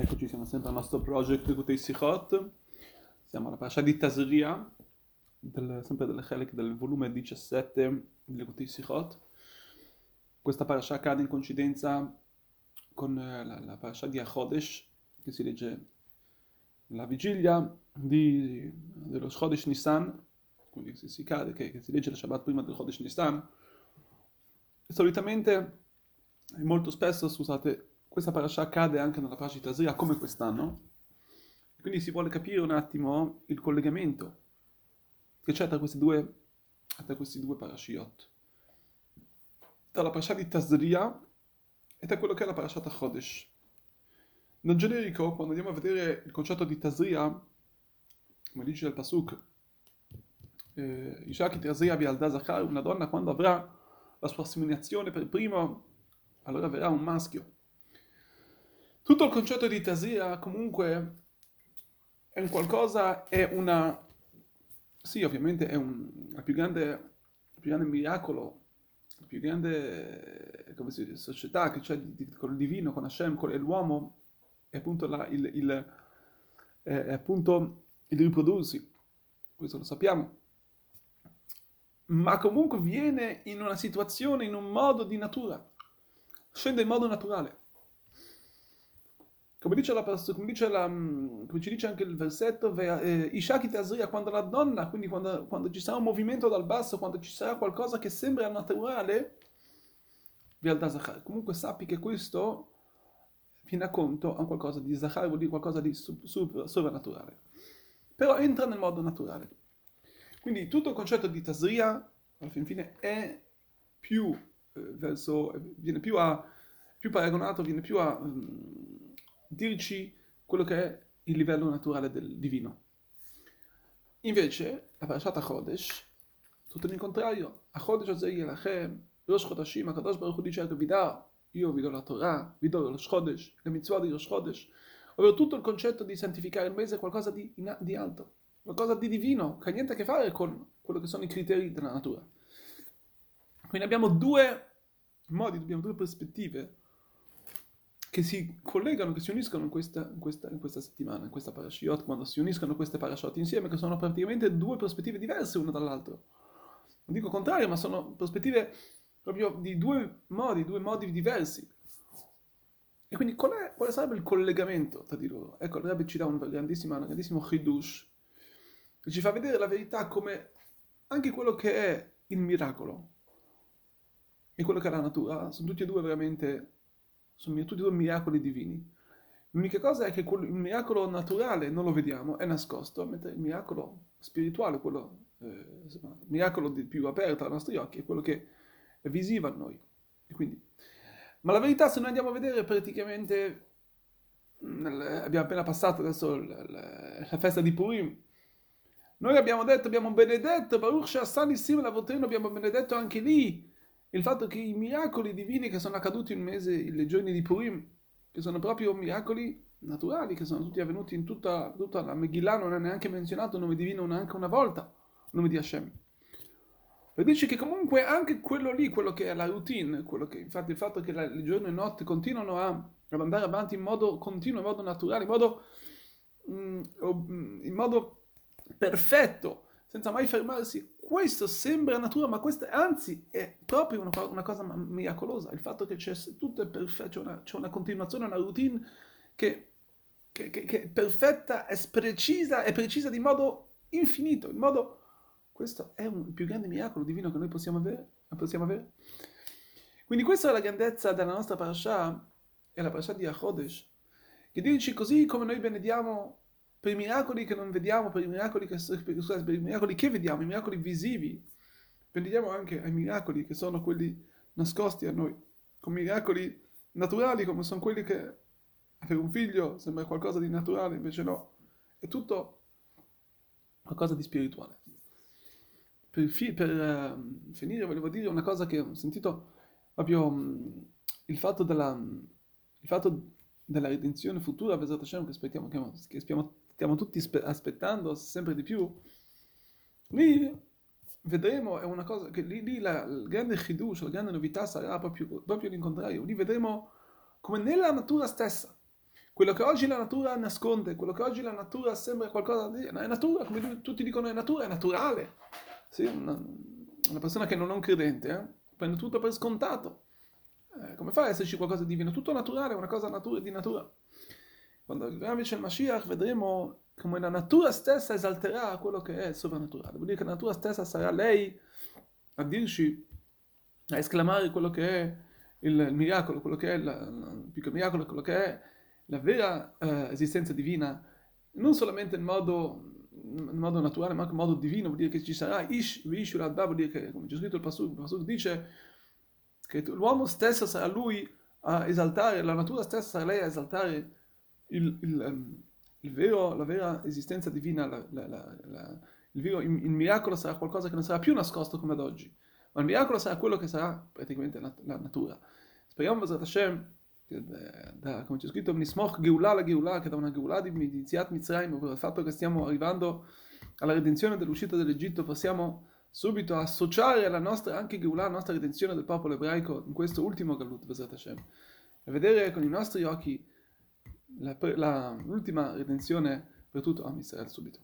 Eccoci, siamo sempre al nostro project Kutei Sichot. Siamo alla parasha di Tazria, del, sempre delle Chelik del volume 17 di Kutei Sichot. Questa parasha accade in coincidenza con eh, la, la parasha di Achodesh, che si legge la vigilia di, dello Chodesh Nissan, quindi si, si cade, che, che, si legge la Shabbat prima del Chodesh Nissan. E solitamente, molto spesso, scusate, questa parasha accade anche nella parasha di Tazria come quest'anno, quindi si vuole capire un attimo il collegamento che c'è tra questi due, tra questi due parashiot, tra la parasha di Tazria e tra quello che è la parasha Chodesh. Nel generico, quando andiamo a vedere il concetto di Tazria, come dice il Pasuk, eh, Ishaki Tazria Bialda Zachar, una donna quando avrà la sua assimilazione per primo, allora verrà un maschio. Tutto il concetto di tasia comunque è un qualcosa, è una... Sì, ovviamente è un, il più grande, il più grande miracolo, la più grande come si dice, società che c'è con il divino, con Hashem, con l'uomo, è appunto, la, il, il, è appunto il riprodursi. Questo lo sappiamo. Ma comunque viene in una situazione, in un modo di natura. Scende in modo naturale. Come dice, la, come, dice la, come ci dice anche il versetto, eh, Ishaki Tazria, quando la donna, quindi quando, quando, ci sarà un movimento dal basso, quando ci sarà qualcosa che sembra naturale, comunque sappi che questo viene a conto a qualcosa di Zachar, vuol dire qualcosa di sovrannaturale. Però entra nel modo naturale. Quindi tutto il concetto di Tazria, alla fin fine, è più eh, verso, viene più a, più paragonato, viene più a... Um, dirci quello che è il livello naturale del divino. Invece, la parashat Chodesh, tutto il contrario, a Chodesh Azei Yelachem, Rosh Chodashim, Akadosh Baruch Hu dice vi dà, io vi do la Torah, vi do Rosh Chodesh, le mitzvah di Rosh Chodesh, ovvero tutto il concetto di santificare il mese è qualcosa di, di alto, qualcosa di divino, che ha niente a che fare con quello che sono i criteri della natura. Quindi abbiamo due modi, abbiamo due prospettive che si collegano, che si uniscono in questa, in questa, in questa settimana, in questa parashiot, quando si uniscono queste parashiot insieme, che sono praticamente due prospettive diverse una dall'altra. Non dico contrario, ma sono prospettive proprio di due modi, due modi diversi. E quindi qual è, quale sarebbe il collegamento tra di loro? Ecco, Rebbe ci dà un grandissimo chidush, che ci fa vedere la verità come anche quello che è il miracolo e quello che è la natura, sono tutti e due veramente sono tutti due miracoli divini. L'unica cosa è che il miracolo naturale non lo vediamo, è nascosto, mentre il miracolo spirituale, quello, eh, insomma, il miracolo più aperto ai nostri occhi, è quello che è visivo a noi. Quindi, ma la verità, se noi andiamo a vedere praticamente, abbiamo appena passato adesso la, la, la festa di Purim, noi abbiamo detto, abbiamo benedetto, Baruch Shassan Issim Lavoteno, abbiamo benedetto anche lì il fatto che i miracoli divini che sono accaduti il mese, le giorni di Purim, che sono proprio miracoli naturali, che sono tutti avvenuti in tutta, tutta la Megillah, non è neanche menzionato il nome divino neanche una volta, il nome di Hashem. E dice che comunque anche quello lì, quello che è la routine, che infatti il fatto che il giorno e notte continuano a, ad andare avanti in modo continuo, in modo naturale, in modo, mm, mm in modo perfetto, senza mai fermarsi. Questo sembra natura, ma questa anzi è proprio una, una cosa miracolosa. Il fatto che c'è tutto è perfetto, c'è una, c'è una continuazione, una routine che, che, che, che, è perfetta, è precisa, è precisa di modo infinito. In modo, questo è un, il più grande miracolo divino che noi possiamo avere. Possiamo avere. Quindi questa è la grandezza della nostra parasha, è la parasha di Achodesh, che dice così come noi benediamo per i miracoli che non vediamo, per i miracoli che, scusate, per i miracoli che vediamo, i miracoli visivi, vediamo anche ai miracoli che sono quelli nascosti a noi, con miracoli naturali come sono quelli che per un figlio sembra qualcosa di naturale, invece no, è tutto qualcosa di spirituale. Per, fi- per uh, finire volevo dire una cosa che ho sentito proprio um, il fatto della, il fatto della redenzione futura, Vesat Hashem, che aspettiamo, che, stiamo stiamo tutti aspettando sempre di più, lì vedremo, è una cosa che lì, lì la, il grande chidush, la grande novità sarà proprio, proprio il contrario, lì vedremo come nella natura stessa, quello che oggi la natura nasconde, quello che oggi la natura sembra qualcosa di... è natura, come tutti dicono è natura, è naturale. Sì, una, una persona che non è un credente eh, prende tutto per scontato. Eh, come fa ad esserci qualcosa di divino? Tutto naturale, una cosa natura, di natura. Quando invece il Mashiach vedremo come la natura stessa esalterà quello che è sovrannaturale. Vuol dire che la natura stessa sarà lei a dirci, a esclamare quello che è il, il miracolo, quello che è, la, più che il miracolo, quello che è la vera eh, esistenza divina, non solamente in modo, in modo, naturale, ma anche in modo divino, vuol dire che ci sarà Ish, Vish, Radba, vuol dire che, come c'è scritto il Pasuk, il Pasuk dice che l'uomo stesso sarà lui a esaltare, la natura stessa sarà lei a esaltare il, il, um, il vero, la vera esistenza divina, la, la, il, vero, il, miracolo sarà qualcosa che non sarà più nascosto come ad oggi, ma il miracolo sarà quello che sarà praticamente la, la natura. Speriamo, Bezrat Hashem, da, come c'è scritto, Nismoch Geulah la Geulah, che da una Geulah di Miziat Mitzrayim, ovvero il fatto che stiamo arrivando alla redenzione dell'uscita dall'Egitto, possiamo subito associare la nostra, anche Geulah, la nostra redenzione del popolo ebraico in questo ultimo Galut, Bezrat Hashem, e vedere con i nostri occhi la, la, l'ultima redenzione per tutto Am Israel subito.